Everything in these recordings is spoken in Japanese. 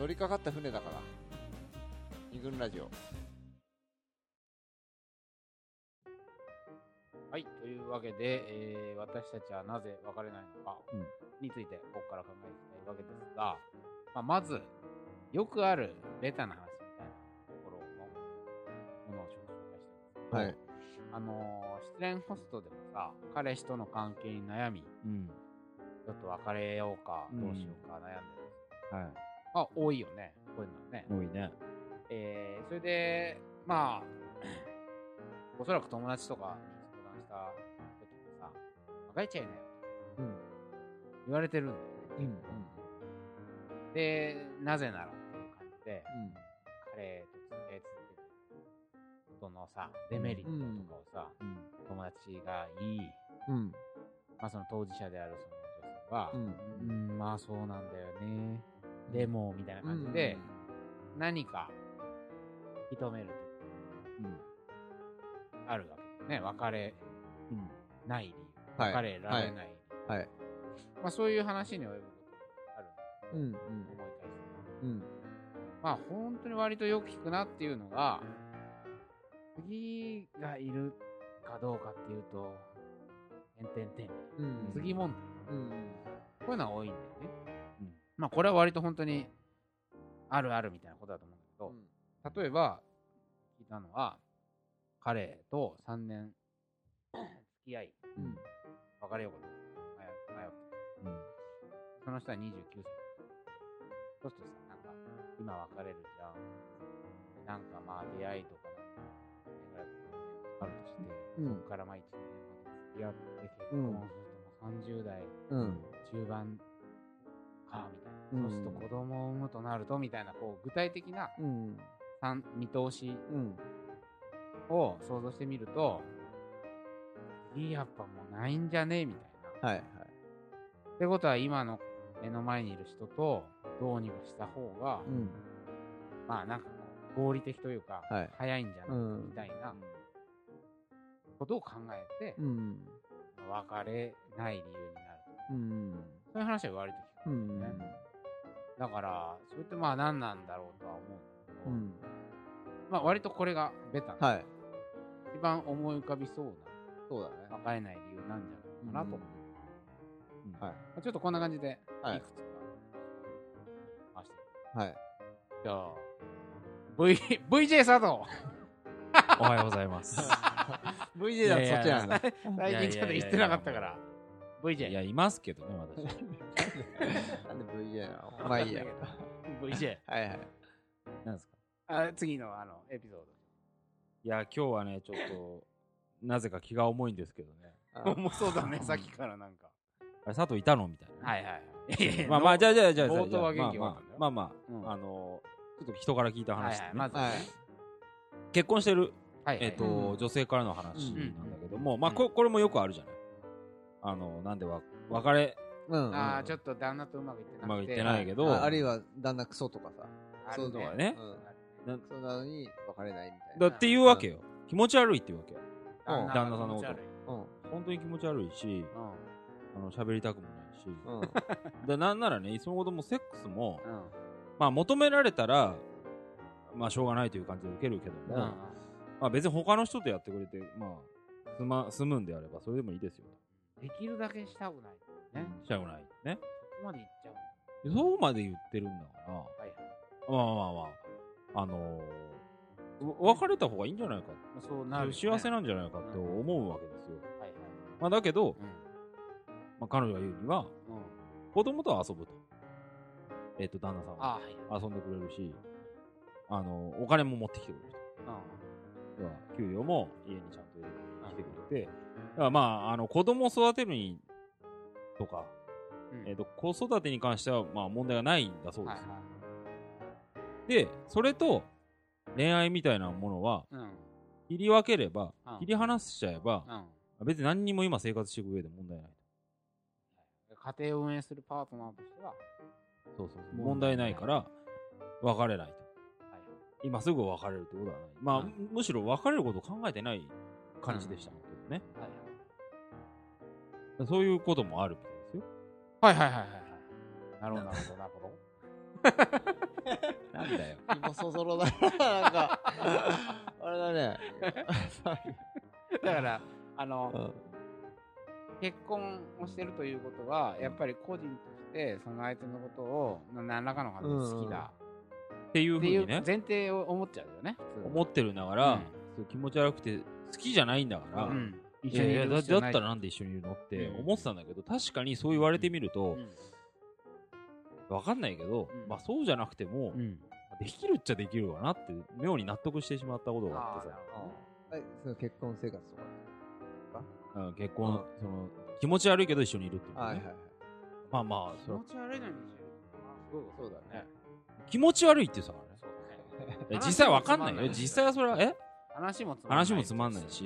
乗りかかった船だから。二軍ラジオ。はい、というわけで、えー私たちはなぜ別れないのかうん。についてここから考えていきたいわけですが、まあ、まず、よくあるベタな話みたいなところのものを紹介したいんですけど、はい。あのー失恋ホストでもさ、彼氏との関係に悩み、うん。ちょっと別れようか、うんどうしようか悩んでるんですはい。あ、多いよね、こういうのはね。多いね。えーそれで、まあ、おそらく友達とかに相談した時にさ、別れちゃいなようん。言われてるんだよね。うん。で、なぜならっていう感じで、うん。彼と付き合い続けてるそのさ、デメリットとかをさ、うん。友達がいい、うん。まあその当事者であるその女性は、うん。うん、まあそうなんだよね。でも、みたいな感じで、何か、引き止めるとうん。あるわけだよね。別れうん。ない理由。はい別れられない理由。はいまあそういう話に及ぶことがあるうん。んだけど、思い返すと。うん。まあ本当に割とよく聞くなっていうのが、次がいるかどうかっていうと、点々点。うん。次問題。うん。こういうのは多いんだよね。うんまあこれは割と本当にあるあるみたいなことだと思うんだけど、例えば聞いたのは、彼と3年付き合い、うん。別れようかと迷迷って、うん。その人は29歳。そうするとさ、なんか、今別れるじゃん。なんかまあ出会いとかなんか、年ぐらいかかるとして、うんそこからまあ1年まで付き合って結婚するともう30代うん。中盤か。うんそうすると子供を産むとなると、みたいな、こう、具体的なうん。三見通しうん。を想像してみると、次やっぱもうないんじゃねみたいな。はい。はい。ってことは今の目の前にいる人とどうにかした方が、うん。まあなんか合理的というか、はい早いんじゃないかうんみたいなことを考えて、うん。別れない理由になると。うん。そういう話は割とうんん。だよね。だから、それってまあ何なんだろうとは思うんだけど、うん。まあ割とこれがベタな、はい。一番思い浮かびそうそうだね。な別れない理由なんじゃないかなと思う。うんまあちょっとこんな感じで、はいいくつかはい。じゃあ、V、VJ 佐藤おはようございます。VJ だとそっちなんだ最近ちょっと言ってなかったから。VJ。いや、いますけどね、私。なんで VJ なの？まあいいや VJ。はいはいなんですか？あ次のあのエピソーいや、今日はね、ちょっと、なぜか気が重いんですけどね。ド。重そうだね、さっきからなんか。あれ、佐藤いたの？みたいな。はいはい。まあまあ、じゃあじゃあじゃあ、じゃあ冒頭は元気まあまあまあの、ちょっと人から聞いた話まず結婚してる。えっと、うん女性からの話うんなんだけども、まあ、ここれもよくあるじゃない。あの、なんでわ別れ、うん。ああ、ちょっと旦那とうまくいってなくて。うまくいってないけど、ああるいは旦那クソとかさ。そういうのがね。うん。なそうなのに別れないみたいな。だっていうわけよ。気持ち悪いっていうわけよ。旦那旦那さんのことうん。本当に気持ち悪いし、うあの、喋りたくもないし。うん。でなんならね、いっそのこともセックスも、ん。うん。まあ求められたら、まあしょうがないという感じで受けるけども、うん。まあ別に他の人とやってくれて、まあ、すま、済むんであればそれでもいいですよ。できるだけしたくない。ね。したくない。ね。そこまでいっちゃう。でそうまで言ってるんだから、はいはい。まあまあまあ、あのーわ別れた方がいいんじゃないか。まあそうなるよね。幸せなんじゃないかって思うわけですよ。はいはい。まあだけど、うん。まあ彼女が言うには、うん。子供とは遊ぶと。えっ、と、旦那さんは。遊んでくれるし、あの、お金も持ってきてくれると。要は給料も家にちゃんと入れてくれて、だからまあ、あの子供を育てるにとか、うん。えー、と子育てに関してはまあ問題がないんだそうです。はいはで、それと恋愛みたいなものは、い。うん。切り分ければうん、切り離しちゃえば、うん。別に何にも今生活していく上で問題ない。家庭を運営するパートナーとしては、そうそう問題ないから、別れないと。はい今すぐ別れるってことはない。まあ、むしろ別れることを考えてない感じでしたけどね。はいそういうこともあるみたいですよ。はいはいはいはいはい。なるほどなるほどなるほど。なんだよ。気もそぞろだな、なんか。あれだね。だから、あの、うん結婚をしてるということは、やっぱり個人として、その相手のことを、な何らかの形で好きだ。っていうふっていううにね、前提を思っちゃうよね。思ってるんだから、うんそう気持ち悪くて、好きじゃないんだから、うん。い一緒にいやいやだだったらなんで一緒にいるのってうん。思ってたんだけど、確かにそう言われてみると、うん。わかんないけど、うん。まあそうじゃなくても、うん。できるっちゃできるわなって、妙に納得してしまったことがあってさ、えその結婚生活とか？うん結婚、うん。その気持ち悪いけど一緒にいるっていうのね、はいはいはい。まあまあ気持ち悪いのにそうだね。気持ち悪いって言ってたからね。実際わかんないよ。実際はそれはえ？話もつまんないし、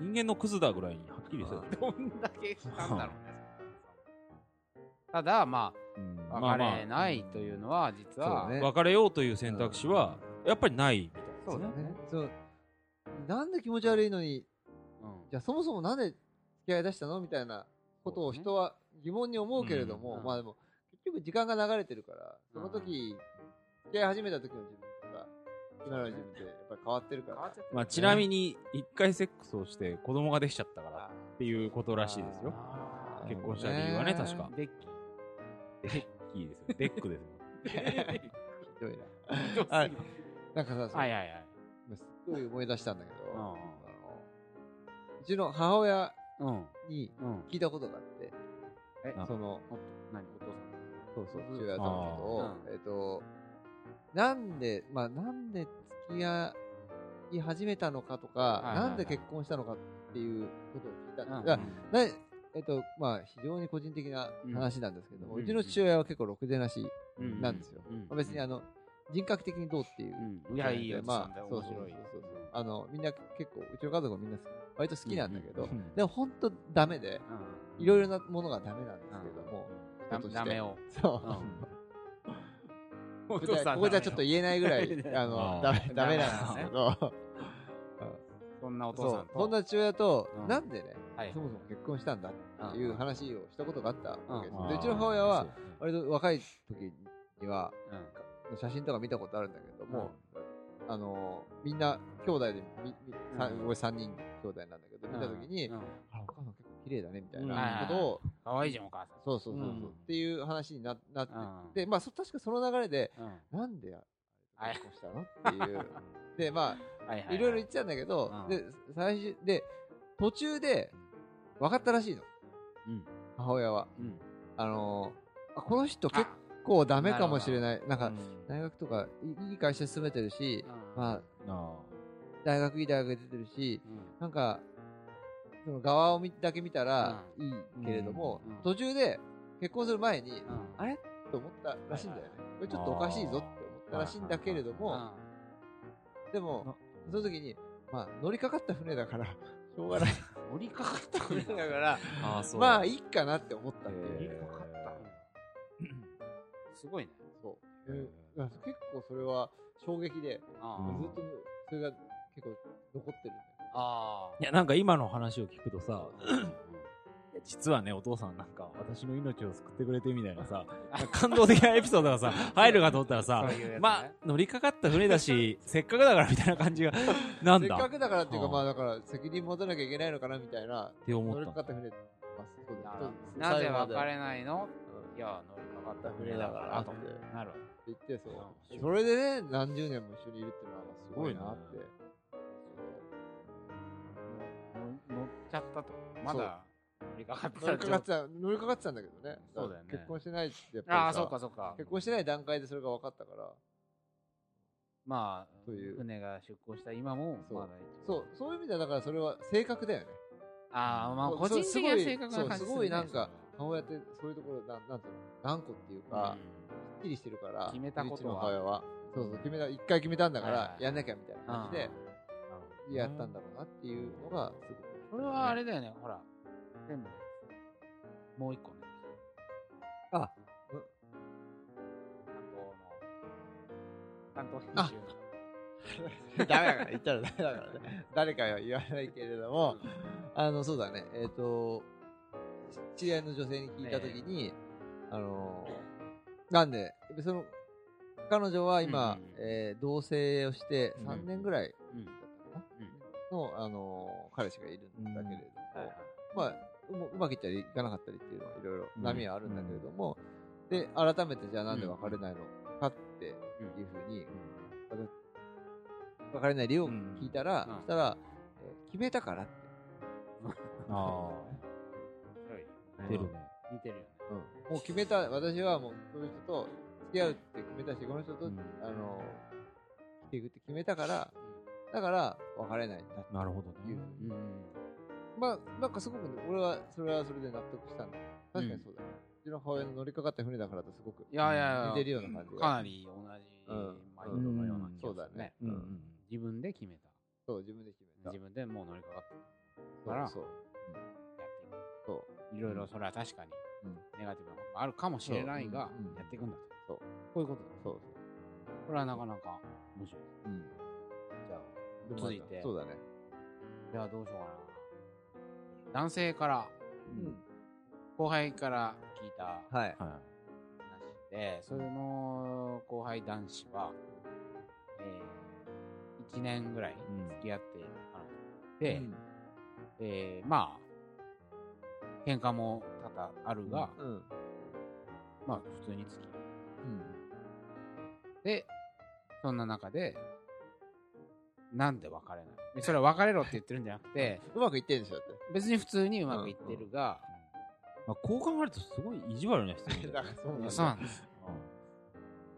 人間のクズだぐらいにはっきりしてた。よ どんだけしたんだろうね。ただ、まうん。あ、別れないというのは、実は、ね。別れようという選択肢はやっぱりないみたいですね。そうだね。そう。なんで気持ち悪いのに、うん。じゃあそもそもなんで付き合い出したのみたいなことを人は疑問に思うけれども、うん。まあでも、結局時間が流れてるから、その時、付き合い始めた時の自分今の自分ってやっぱり変わってるから。まあ、ちなみに一回セックスをして子供ができちゃったからっていうことらしいですよ。結婚した理由はねね確か。デッキ。デッキですよ。デックですよ。ひどいな。はい。なんかさ、そうはいはいはい。すっごい思い出したんだけど、うんあのうちの母親うん。にうん。聞いたことがあって、え、あ。その、お何？お父さん。そうそう、父親だったんだけどあ、えっ、と、なんで、まあ、なんで付き合い始めたのかとか、いはいはいなんで結婚したのかっていうことを聞いたんうんだ。だなえっ、と、まあ、非常に個人的な話なんですけども、ううんちの父親は結構ろくでなしうんなんですよ。うんまあ別にあの、人格的にどうっていう。うん。いや、いいよ、まあ、そそうそうそう。そうあの、みんな結構、うちの家族もみんな好き割と好きなんだけど、うんでも本当ダメで、うんいろいろなものがダメなんですけども、ダ人としてダメを。そう。おここここじゃちょっと言えないぐらい、あの、ダメ、ダメなんですけど、そんなお父さんと。そんな父親とう、ん。なんでね、はい。そもそも結婚したんだっていう話をしたことがあったわけですうちの母親は、割と若い時には、うん。写真とか見たことあるんだけども、あの、みんな兄弟で、俺3人兄弟なんだけど、見た時に、うん。あ、お母さん綺麗だね、みたいうんなことを、可愛いじゃん、お母さん。そうそうそうっていう話にななってうんで、まあ、そ確かその流れで、うん。なんで結婚したの？っていう。で、まはいあ、はいろいろ言ってたんだけど、うんで、最終、で、途中で分かったらしいの。うん。母親は。うん。あのこの人結構ダメかもしれない。なんか、うん大学とかいいい会社勤めてるし、うんまあ、あ大学いい大学出てるし、うんなんか、その側を見だけ見たらいいけれども、うんうん途中で結婚する前に、うんあれ？と思ったらしいんだよね。これちょっとおかしいぞって思ったらしいんだけれども、でも、その時に、まあ、乗りかかった船だから、しょうがない。乗りかかった船船だから、ああそうまあ、いいかなって思ったっていう。乗りかかったすごいね。そう。結構それは衝撃で、ずっとそれが結構残ってるんだよ。あいやなんか今の話を聞くとさいや実はねお父さんなんか私の命を救ってくれてみたいなさ感動的なエピソードがさ 入るかと思ったらさそういうやつね。まあ乗りかかった船だし せっかくだからみたいな感じが なんだ？せっかくだからっていうか、はあ。まあだから責任持たなきゃいけないのかなみたいな。って思った。乗りかかった船、まあ、そうだなそうなぜ別れないの？いや、乗りかかった船だから。と。なるほど。言ってそう。うんそれでね、何十年も一緒にいるっていうのはすごいなって。乗乗っちゃったと。まだ乗りかかって乗りかかってたた、乗りかかってたんだけどね。そうだよね。結婚してないってやっぱりさああ、そうかそうか。結婚してない段階でそれが分かったから、まあそういう、船が出港した今も、そう。まだそう、そういう意味ではだからそれは性格だよね。ああ、まあ個人的な性格な感じすごいなんか、母親ってそういうところ、なんなんていうの、頑固っていうか、きっちりしてるから、決めたことは。うちの母親は。そうそう、決めた、一回決めたんだからやんなきゃみたいな感じで、やったんだろうなっていうのが、すごく。これはあれだよね、ほら、全部、もう一個ね。あ、担当の、担当編集の。ダメだから、言ったらダメだからね。誰かは言わないけれども、あの、そうだね、えっ、と、知り合いの女性に聞いたときに、あの、なんで、その、彼女は今、うん。うんえー同棲をしてうん。3年ぐらいの、あのー彼氏がいるんだけれども、はいはい。まあ、うまくいったりいかなかったりっていうのはいろいろうん。波はあるんだけれども、で、改めてじゃあなんで別れないのかっていうふうに、別れない理由を聞いたら、うん。そしたら、えー決めたからって。ああ、出るね。似てるよね。もう決めた、私はもうこの人と付き合うって決めたし、この人と、うん。あの、生きていくって決めたから、だから別れないんだってなるほどね。うん。まあ、なんかすごく、俺はそれはそれで納得したんだ。確かにそうだね。うちの母親の乗りかかった船だからとすごくいやいやいや、似てるような感じが。かなり同じマインドのような気がするそうだね。うんうんうん自分で決めた。そう、自分で決めた。自分でもう乗りかかった。そうからそう。やっていく。そう。いろいろそれは確かにうんネガティブなこともあるかもしれないがそううんうん、やっていくんだと。そう。こういうことだ。そうこれはなかなか面白い。そう。うん。じゃあ、続いてそうだね。じゃあどうしようかな。男性から、うん。後輩から聞いたはい。は話で、その後輩男子は、えー、1年ぐらい付き合っている彼女で、うんえー、まあ、喧嘩も多々あるが、うん。まあ普通に付き合う。うん。で、そんな中で、なんで別れないでそれは別れろって言ってるんじゃなくて、うまくいってんでしょ、だって。別に普通にうまくいってるが、い。まあ、こう考えるとすごい意地悪な人みたいな。そういやそうなんです。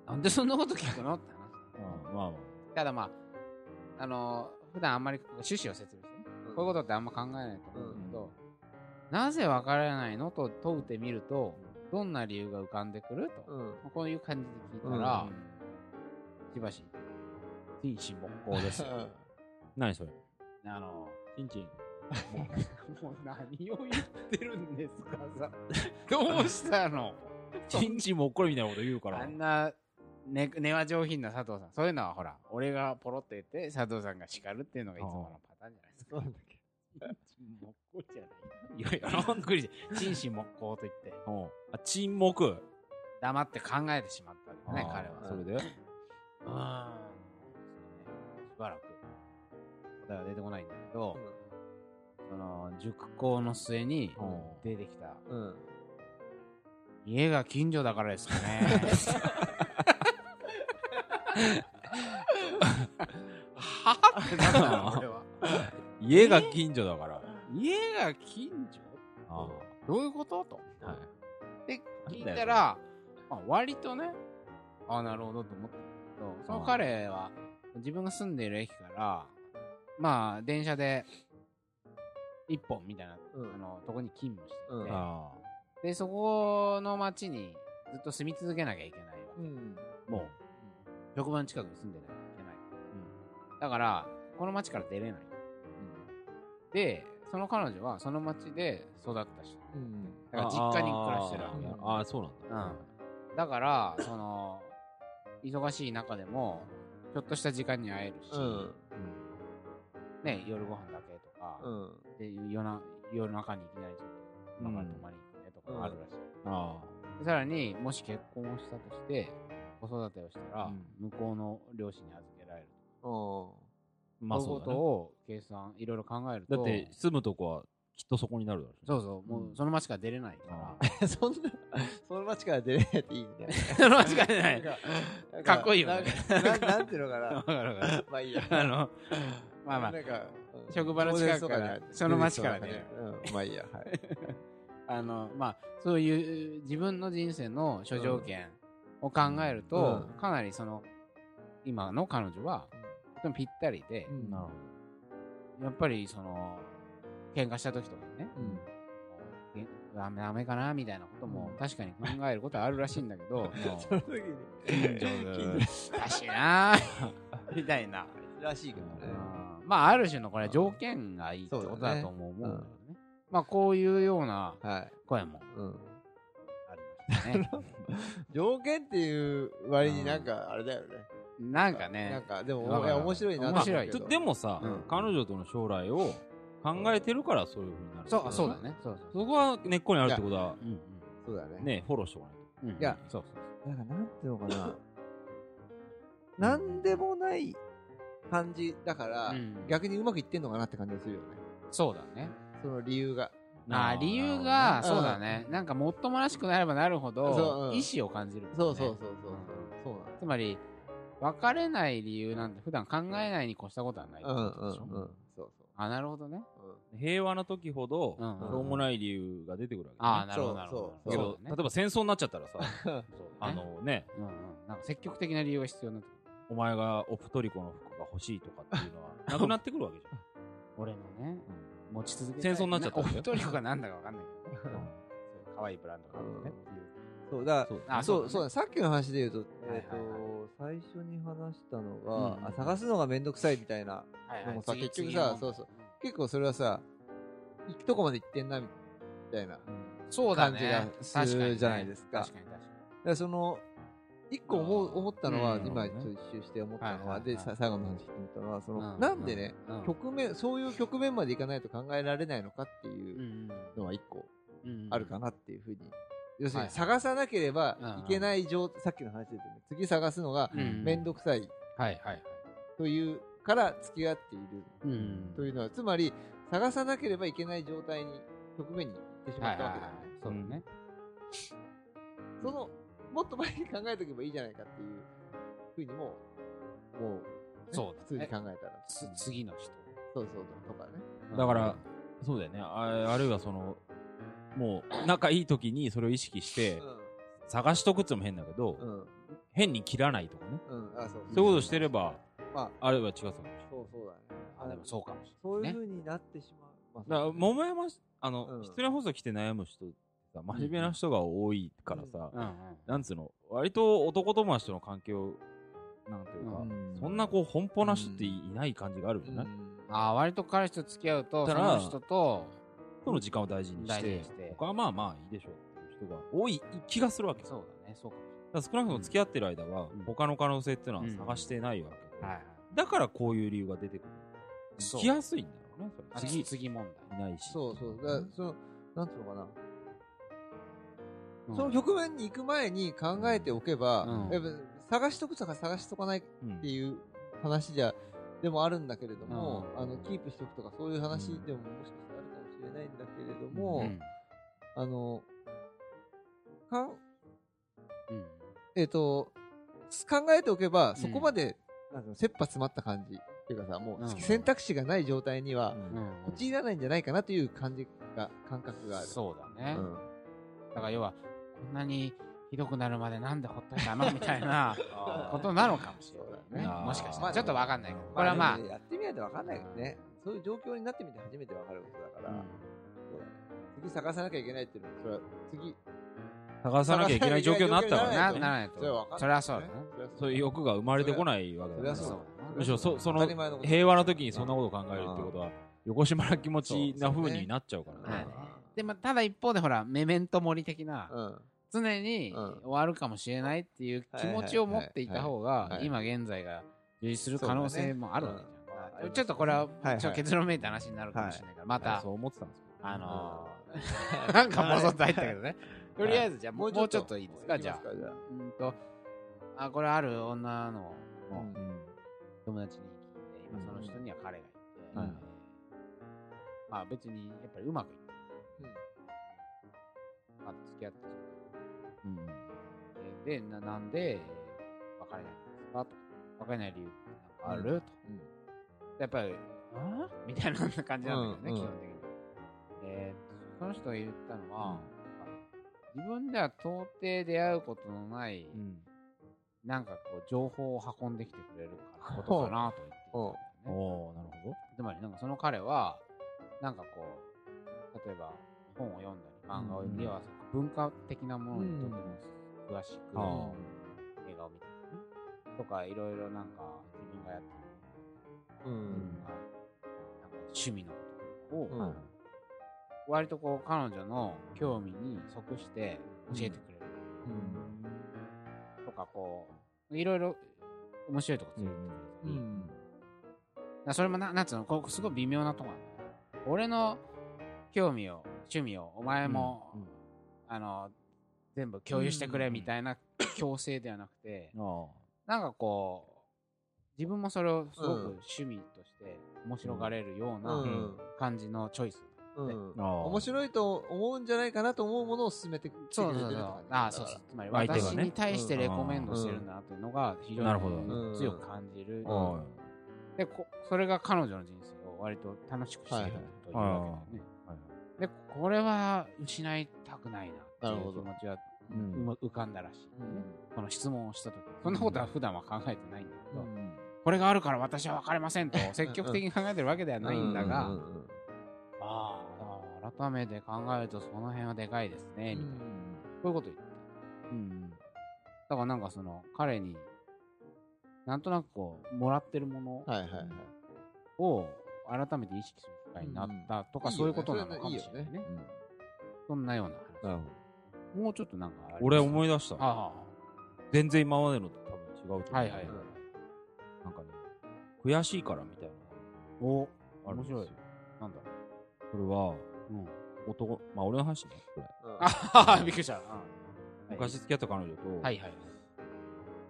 なんでそんなこと聞くの？って話。うん。まあまただまあ、あのー普段あんまり趣旨を説明してね、こういうことってあんま考えないと思うんだけど、なぜ別れないの？と問うてみると、どんな理由が浮かんでくる？と、こういう感じで聞いたら、しばし、心神木工です。何それ？あのチンチン。もう何を言ってるんですかさ。どうしたの？チンチンもっこりみたいなこと言うから。あんな、ね、根は上品な佐藤さん。そういうのはほら、俺がポロって言って佐藤さんが叱るっていうのがいつものパターンじゃないですか。そうなんだっけ。木工じゃない。いやいや、本当に、心身木工と言って、うんあ、沈黙。黙って考えてしまったんだよね、彼は。それで？うーん。答えが出てこないんだけど、その、熟考の末にうん出てきた、うん。家が近所だからですかね。はぁってなったの、俺は。家が近所だから。家が近所？あどういうこと？と。あはい。で、聞いたら、まあ、割とね、ああ、なるほどと思ったけど、その彼は、自分が住んでいる駅から、まあ、電車で、一本みたいな、うんあの、とこに勤務していて、うんあで、そこの町にずっと住み続けなきゃいけないわけ。うん。もう、職場の近くに住んでなきゃいけない。だから、この町から出れない。で、その彼女はその町で育った人。うん。だから実家に暮らしてるわけよ。ああ、そうなんだ。うん。だから、その、忙しい中でも、ちょっとした時間に会えるし、うん。ね、夜ご飯だけとか、うん。で夜な夜中にいきなりちょっと、今から泊まりに行くねとかあるらしい。あでさらに、もし結婚をしたとして、子育てをしたら、うん向こうの両親に預けられる。うん。あ。まあそういうこと？そうだね。を計算、いろいろ考えると、だって、住むとこはきっとそこになるだろうしそうそう、もうその町から出れないから、そんな、その街から出れないっていいみたいな。その町から出ない。なんかっこいいよねなんかななんていうのかな。わかるわかる。まあいいや。あの、まあまあな、んか、うん職場の近くからその街からねうん。まあいいや。はい。あの、まあ、そういう自分の人生の諸条件を考えると、うんかなりその、今の彼女は、とてもぴったりで、うんなるほやっぱりその、喧嘩した時とかにね、うん。ダメダメかなみたいなこともうん確かに考えることはあるらしいんだけど、その時に。近所だしなみたいな。らしいけどね。うんまあ、ある種のこれ条件がいいってことだと思う思うん。まあ、こういうようなはい。声もうん。ありましたね。条件っていう割になんかあれだよね。なんかなんね、か、でも、面白いな面白いでもさうん、彼女との将来を考えてるからそういうふうになる。そう、そうだね。そうそうそこは根っこにあるってことは、うんうん。そうだね。ね、フォローしとかないと。うんいや、そうそうなんか、なんていうのかな。なんでもない感じだから、うん逆にうまくいってんのかなって感じがするよね。そうだね。その理由が。あー理由が、そうだね。なんかもっともらしくなればなるほそうど、うん意志を感じる。そうそうそうそうそう。そうなんつまり、別れない理由なんて普段考えないに越したことはないってうんことでしょ。うんうん。そうあ、なるほどね。平和な時ほど、うんしょうもない理由が出てくるわけ、ね。ああ、なるほど、そうなるほど。けど、そうだね。例えば戦争になっちゃったらさ、あのね、うんうん。なんか積極的な理由が必要になってくる。お前がオプトリコの服が欲しいとかっていうのは、なくなってくるわけじゃん。俺のね、持ち続け戦争になっちゃったオフトリコがなんだかわかんないけど。可愛いブランドがあってね。っていう。そう、だそうあそう、だねそうだ、さっきの話で言うと、えっはいはい。はいと、最初に話したのうん探すのがめんどくさいみたいな、はいでもさ次結局次のさそうそう結構それはさ、行くとこまで行ってんな、みたいな。そう。感じがするじゃないですか。確かに確かに。らその、一個思う思ったのは、うん。今ちょっと一周して思ったのは、はいはいはい。で、さ最後の話聞いてみたのは、その、うん。なんでね、うん。局面、そういう局面までいかないと考えられないのかっていううんのは一個あるかなっていうふうに。要するはいに、探さなければうんいけない状態、さっきの話で言うとね、次探すのがうんめん。どくさいはいはいはい。というから付き合っているうんというのは、つまり、探さなければいけない状態に、局面に行ってしまったわけだよね。そね。その、もっと前に考えておけばいいじゃないかっていうふうにも、もう、ねそう普通に考えたら。つ次の人。そうそう、とかね。だから、そうだよね。ああるいはその、もう、仲いい時にそれを意識して、探しとくってのも変だけど、うん。うん。変に切らないとかね。うん。あ、そう。そういうことしてれば、まあるいは違ったかもしれない。そうそうだね。あ、でもそうかもしそうれないね。いうふうになってしまう。まあだから、桃山し、あの、うん失恋放送来て悩む人さ、真面目な人が多いからさ、うんうん。なんつうの、割と男友達との関係を、なんていうか、うんそんなこう、奔放な人っていない感じがあるよね。ああ、割と彼氏と付き合うと、その人と、その時間を大事にしてにして他はまあまあいいでしょうっていう人が多い気がするわけよそうだね、そうかもだから少なくとも付き合ってる間はうん他の可能性っていうのはうん探してないわけ。はいはい。だからこういう理由が出てくる。そう。来やすいんだろうねそれ。あ次。次問題。いないし。そうそう。だからその、なんつうのかな。うん。その局面に行く前に考えておけば、うん。やっぱ探しとくとか探しとかないっうん。ていう話じゃ、でもあるんだけれども、うん。あの、キープしておくとかそういう話でももしかしたらあるかもしれないんだけれども、うん。あの、かん、うん。えっ、と、考えておけば、そこまで、なんていうの切羽詰まった感じ。っていうかさ、もう選択肢がない状態には、うん陥らないんじゃないかなという感じが、感覚がある。そうだね。うんだから要は、こんなにひどくなるまでなんでほっといたのみたいな ことなのかもしれないね。もしかしたまあら。ちょっとわかんないけど。これはまあやってみないとわかんないけどね。そういう状況になってみて初めてわかることだから、そうだね次探さなきゃいけないっていうのは、それは次、探さなきゃいけない状況になったかならね。ならないとそれはわかんない。そうだね。そういう欲が生まれてこないわけだから。むしろそその平和な時にそんなことを考えるってことは横島な気持ちな風になっちゃうからね。はい。でも、ただ一方でほら、メメントモリ的な、うん。常にうん終わるかもしれないっていう気持ちを持っていた方が、今現在が充実する可能性もあるわけじゃん。ちょっとこれは、はいちょっと結論めいた話になるかもしれないから、またそ、う思ってたんですけど。あのー、なんかボソッと入ったけどね。とりあえず、じゃあ、もうちょっと。いいですか、じゃあ。うんと、あ、これある女の友達に聞いて、今その人には彼がいて、まあ別にやっぱりうまくいってる、まあ付き合ってうで、でななんで別れないんですか？と。別れない理由ってなんかある、と。やっぱり、あ？みたいな感じなんだけどね、うん基本的に。えー、その人が言ったのは、自分では到底出会うことのない、うん。なんかこう、情報を運んできてくれるからことかなと言っていたんだよね。おーなるほど。つまりなんかその彼は、なんかこう、例えば本を読んだり、漫画を読んだり、うん文化的なものにとても詳しく、あ映画を見たりとか、いろいろなんか自分がやってる、うん自分がなんか趣味のことを、うん割とこう彼女の興味に即して教えてくれる。とかこう、いろいろ面白いとこ連れてくれたり、うんそれもな、なんつうの、こうすごい微妙なとこなんだよ。俺の興味を、趣味を、お前も、うんうんあの、全部共有してくれみたいな強制ではなくて、あなんかこ自分もそれをすごく趣味として面白がれるよううなん。感じのチョイス。うん。面白いと思うんじゃないかなと思うものを進めてきてくそうそうそうれてるって感じ。ああ、そうそう。つまり私に対してレコメンドしてるんだなっていうのが非常になるほどうん強く感じる。あでこ、それが彼女の人生を割と楽しくしているというわけだよね。はい。で、これは失いたくないなっていう気持ちは浮かんだらしい、うん。この質問をした時そんなことは普段は考えてないんだけど、うん。これがあるから私は別れませんと積極的に考えてるわけではないんだが、うん。うん。うん。ああ、改めて考えるとその辺はでかいですね、みたいな。こういうこと言って。うんだからなんかその、彼に、なんとなくこう、もらってるものはいはいはい。を改めて意識する機会になったとか、うんそういうことなのかもしれないね。そんなような話。なるほもうちょっとなんか俺思い出した。あ全然今までのと多分違うと思う。はいはいはいなんかね、悔しいからみたいなあ、お面ですよ白い。なんだ？ろこれは、う。うん。男、まあ俺の話ね、これ。ど。あははびっくりした。うん昔付き合った彼女と、はいはい。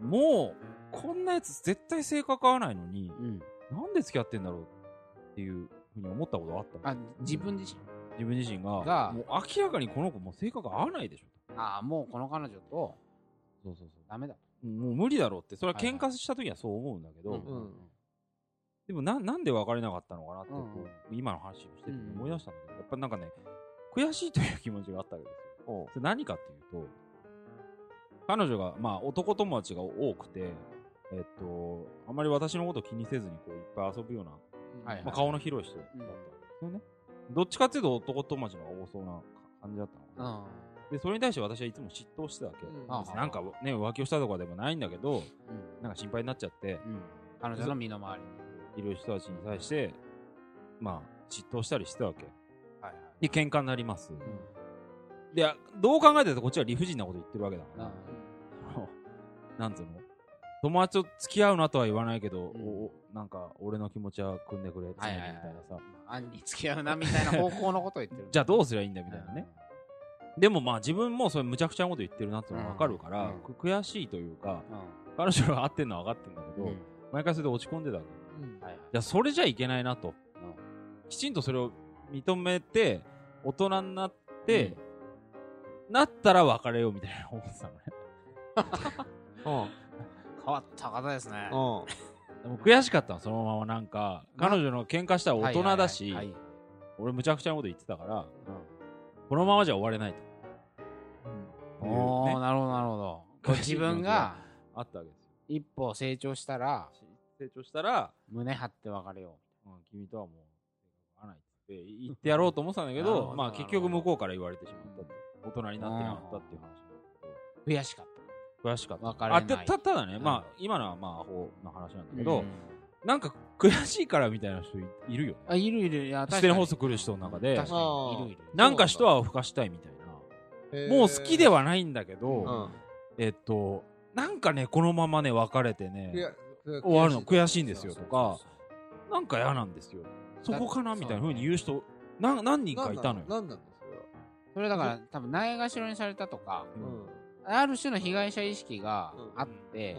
もう、こんなやつ絶対性格合わないのに、うん。なんで付き合ってんだろうっていうふうに思ったことがあったの？あ、自分自身？自分自身が、がもう明らかにこの子もう性格合わないでしょ。ああ、もうこの彼女とそうそうそダメだ。もう無理だろうって、それは喧嘩した時はそう思うんだけど、んでもな、なんで別れなかったのかなって、こうんう今の話をしててうん思い出したんだけど、やっぱなんかね、悔しいという気持ちがあったわけですよ。それ何かっていうと、彼女が、まあ男友達が多くて、えっと、あまり私のこと気にせずにこういっぱい遊ぶような、はいはいまあ、顔の広い人だったんですよね。どっちかっていうと男友達の方が多そうな感じだったのかな。うん。で、それに対して私はいつも嫉妬してたわけ。うんなんかね、浮気をしたとかでもないんだけど、なんか心配になっちゃって、うん。彼女の身の回りに。いる人たちに対して、まあ、嫉妬したりしてたわけ。はいはい。で、喧嘩になります。で、どう考えてるとこっちは理不尽なこと言ってるわけだから、なんつうの？友達と付き合うなとは言わないけど、うんおなんか、俺の気持ちは組んでくれ、みたいなさ。あんに付き合うなみたいな方向のことを言ってる。じゃあどうすりゃいいんだみたいなね。でもまあ自分もそれむちゃくちゃなこと言ってるなってのがわかるから、うんく悔しいというか、うん。彼女が合ってんのは分かってんだけど、うん。毎回それで落ち込んでたわけ。いや、それじゃいけないなと。きちんとそれを認めて、大人になって、なったら別れようみたいな思ってたのね。うん変わった方ですね。うんでも悔しかったの、そのままなんか、彼女の喧嘩したら大人だし俺むちゃくちゃなこと言ってたから、このままじゃ終われないと。おねー、なるほどなるほど。自分があったわけですよ。一歩成長したら、成長したら、胸張って別れようん君とはもう、合わないって言ってやろうと思ってたんだけど、まあ結局向こうから言われてしまった。大人になってなかったっていう話なんだう。悔しかっけど。悔しかった。別れないあたたただね、うんまあ今のはまあアホな話なんだた。けど、うんなんか悔しいからみたいな人いいるよね。あ、いるいる。いや、ステレホス来る人の中で確かにいるいる。なんか一泡吹かしたいみたいな。もう好きではないんだけど、うんえっと、なんかね、このままね、別れていね、や終わるの悔しいんですよ。とか。なんか嫌なんですよ。そこかなだみたいな風に言う人、な何人かいたのよ。なんなんだそれはそれだから、多分、ないがしろにされたとか、うん。ある種の被害者意識があって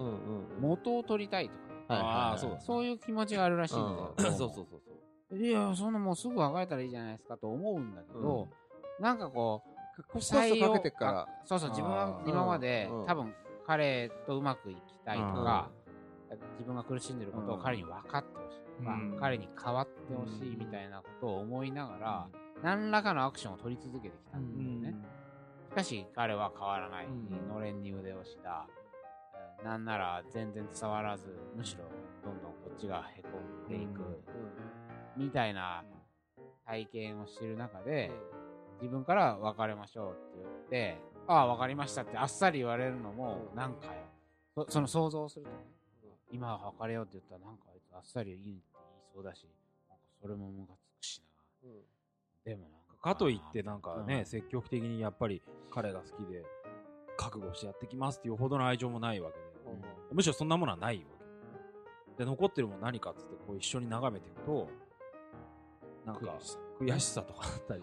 元を取りたいとかそうだそういう気持ちがあるらしいんだよ。うん そうそうそうそう。いや、そんなもうすぐ別れたらいいじゃないですかと思うんだけど、なんかこう、コストかけてっから。あそうそう、自分は今までうん多分彼とうまくいきたいとか、自分が苦しんでることを彼に分かってほしい。とか、うん。彼に変わってほしいみたいなことを思いながら、何らかのアクションを取り続けてきたんだよね。しかし彼は変わらない。うん。のれんに腕をした。えーなんなら全然伝わらず、むしろどんどんこっちがへこんでいく。みたいな体験をしてる中で、自分から別れましょうって言って、ああ、分かりましたってあっさり言われるのも、なんかよ。そその想像するとね、今は別れようって言ったら、なんかあいつあっさり言い言いそうだし、なんかそれもムカつくしな。でもなんか。かといってなんかね、うん。積極的にやっぱり彼が好きで覚悟してやってきますっていうほどの愛情もないわけで、むしろそんなものはないわけ。で残ってるもの何かっつってこう一緒に眺めていくとなんか悔しさ。とかあったり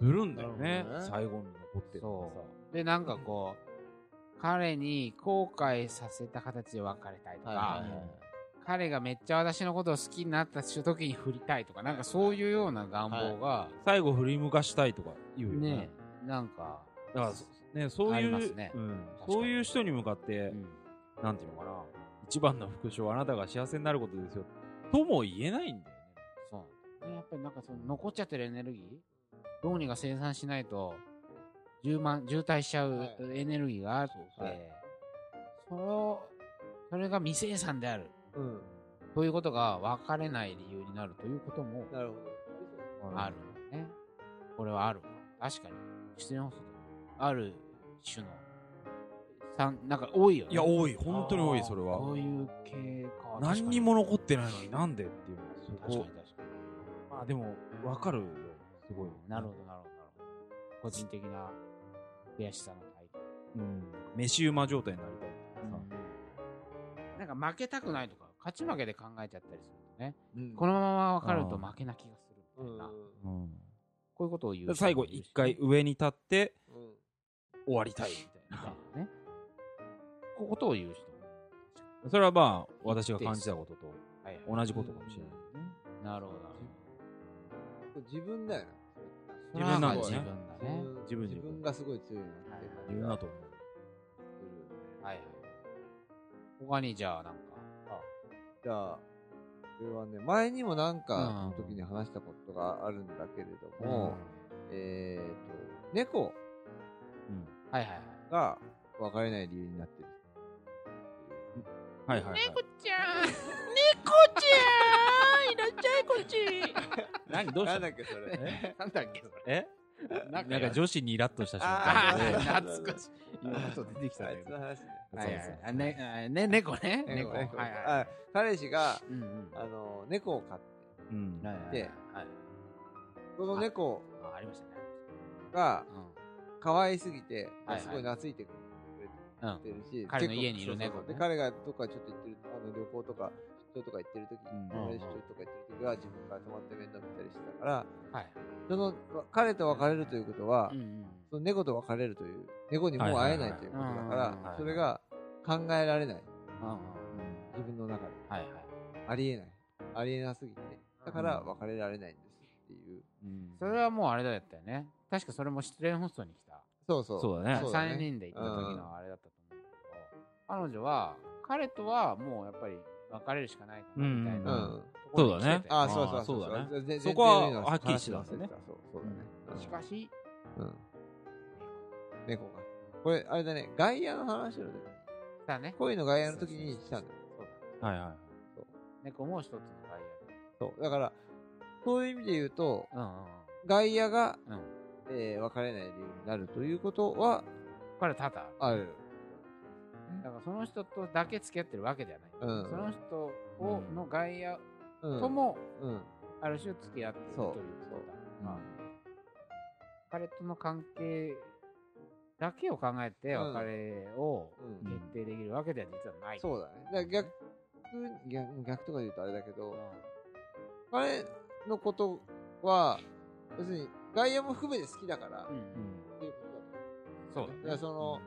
するんだよね。ね。最後に残ってるのがさ。で、なんかこう、彼に後悔させた形で別れたいとか、はいはいはい彼がめっちゃ私のことを好きになった時に振りたいとか、なんかそういうような願望が、最後振り向かしたいとか言うよね。ね、なんか、だからそ、ね、そういう、ねうん、そういう人に向かって、うんなんていうのかな、一番の副賞はあなたが幸せになることですよ。とも言えないんだよね。そう。ねやっぱりなんかその残っちゃってるエネルギー、どうにか生産しないと、充満、渋滞しちゃうはいエネルギーがあって、はいそれを、それが未生産である。うん。ということが分かれない理由になるということもなるほど。あるね。これはあるわ。確かに。出演放送ある種の、さんなんか多いよね。いや、多い。本当に多い、それは。こういう系か。何にも残ってないのになんでっていうのはそ確かにこ確かに。まあでも分かるよすごいなるほど、なるほど、なるほど。個人的な悔しさのタイプ。うん飯馬状態になりたいってさなんか負けたくないとか、勝ち負けで考えちゃったりするとね。うんこのまま分かると負けな気がするみたいな。うんうんこういうことを言う。最後一回上に立ってうん終わりたいみたいななね。こういうことを言う人もそれはまあ私が感じたことと同じことかもしれないね。なるほど。自分だよね。自分なだね。自分自分がすごい強いなって感じが自分だと思う。はいはい。他にじゃあなんか。じゃあ、これはね、前にもなんかの時に話したことがあるんだけれども、えっと、猫うんはいはいはい。が別れない理由になってる。はいはいはいちゃん猫ちゃんいらっしゃいこっち 何どうした？なんだっけ、それ？え？なんだっけそれ？え？なんなんか女子にイラッとした瞬あ間でー懐かしい。今こと出てきたあねいつの話ね。はいはいはいあね、あね、猫ね。猫。はい猫はい。あ彼氏が、うんうん。あの、猫を飼って、うんではい。その猫あ、ありましたね。がう可愛すぎてはいはい、すごい懐いてくれん。うん。てるし、彼の家にいる猫ねで、彼がどっかちょっと行ってる、あの旅行とか、出張とか行ってる時うんに、友達出張とか行ってる時は自分から泊まって面倒見たりしてたから、はい。その、彼と別れるということはうん、うん。その猫と別れるという、猫にもう会えないということだから、それが考えられない。うんうん。自分の中で。はいはい。ありえない。ありえなすぎて。だから別れられないんですっていう。うんそれはもうあれだったよね。確かそれも失恋ホストに来た。そうそう。そうだねそうだ3人で行った時のあれだった彼女は、彼とはもうやっぱり別れるしかないかなみたいうん。なうん。ところに来ててあそうそうそうだねねそこははっきりしてたんですねそう、そうだね。うんしかし、うん。猫が。これ、あれだね、外野の話の時に、だね。恋の外野の時にしたんだよ。そうだはいはい猫も一つの外そう。だから、そういう意味で言うと、野。うんうん外野が。えー別れない理由になるということは、これ多々ある。だからその人とだけ付き合ってるわけではない。うんその人をの外野うん。とも、うん。ある種付き合っているということだ。まあ彼との関係だけを考えてうん別れをうん決定できるわけでは実はない。そうだね。だ逆に、逆逆とか言うとあれだけどうん、彼のことは、要するに、外野も含めて好きだから、うんっていうことだと思う。そうだねその。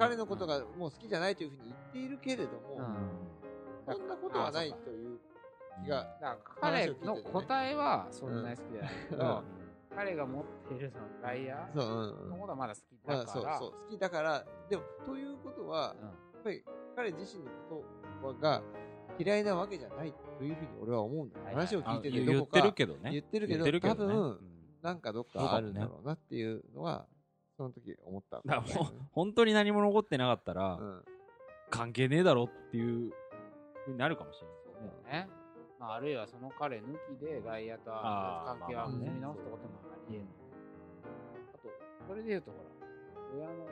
彼のことがもう好きじゃないというふうに言っているけれども、うん。そんなことはないという気が、彼の答えはそんなに好きじゃないけど、うん。彼が持っているその外野そう、うんうん。のことはまだ好きまあ、だから、そうそう、好きだから、でも、ということは、やっぱり彼自身のことが嫌いなわけじゃないというふうに俺は思うんだ。話を聞いててどこかてるけどね。言ってるけど、言ってるけどね。多分、うん。なんかどっかあるんだろうなっていうのは、その時思ったんだからもう本当に何も残ってなかったら、うん。関係ねえだろっていうふうになるかもしれないですねね。まあ、あるいはその彼抜きで外野と関係はまあまあ結び直すってこともありえない。あと、それで言うとほら、親の話。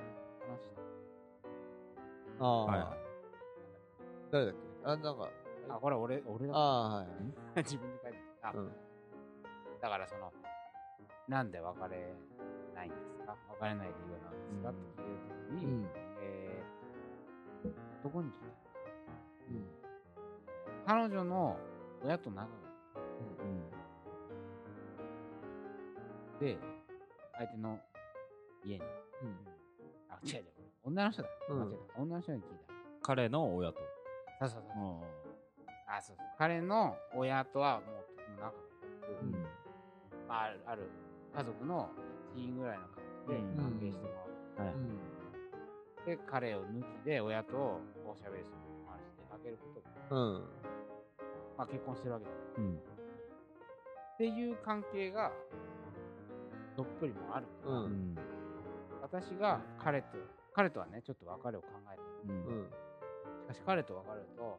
ああ、はいはい誰だっけ？あ、なんか、あ、これ俺、俺だああ、はい。自分で書いてあ、うんだからその、なんで別れないんですか？別れない理由は何ですか、うんって聞いたときに、うん。えー、どこに聞いたうん。彼女の親と仲がいい。で、相手の家に。うん。あ、違う違う。女の人だ。うん間違えた。女の人に聞いた。彼の親とそうそうそう。うんあ、そうそう。彼の親とはもうとても仲が良く、うんまあ、ある、ある家族の一員ぐらいの感じでうん関係してもらはいうん。って、彼を抜きで親とおしゃべりするのもあるし、出かけることも、うん。まあ結婚してるわけだから。うんっていう関係が、どっぷりもあるから、うんうん私が彼と、彼とはね、ちょっと別れを考えてる。うんうん。しかし彼と別れると、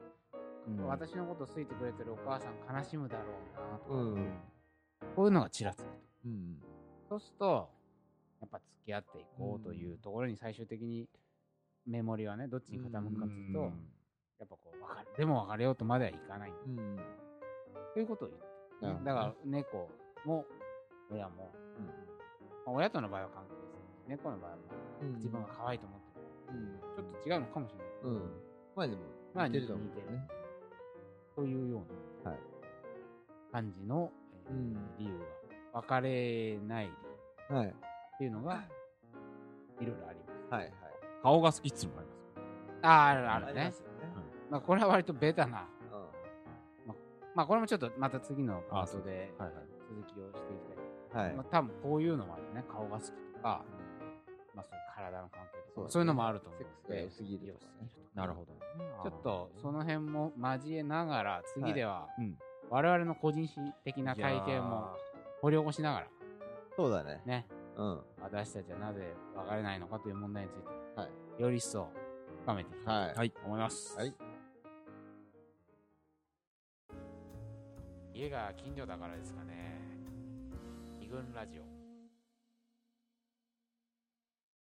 うん私のことを好いてくれてるお母さん悲しむだろうなとか、うん。こういうのがちらつくと。うん。そうすると、やっぱ付き合っていこうというところに最終的にメモリはね、どっちに傾くかというと、うん。やっぱこう別れ、でも別れようとまではいかない。うん。ということを言ってだから猫も親も、まあ親との場合は関係ですけど猫の場合はうん。自分が可愛いと思ってうん。る、ちょっと違うのかもしれない。うん。まあでも、まあ似てると思う似てる。ね。というようなはい。感じの、理由が、別れない理由はい。っていうのが、いろいろあります。はいはい。顔が好きっつうのもありますああ、あるあるねまあこれは割とベタな。うまあこれもちょっとまた次のパートではいはい続きをしていきたい。ん。はいまあ。多分こういうのもあるね。顔が好きとか、まあそういう体の関係とか、そうそういうのもあると思うセックスが良すぎるねなるほどちょっとその辺も交えながら、次ではうん我々の個人史的な体験も掘り起こしながら、そうだね。ね、うん。私たちはなぜ別れないのかという問題について、はいより一層深めていきたいはい。はいと思います。はい。家が近所だからですかね。二軍ラジオ。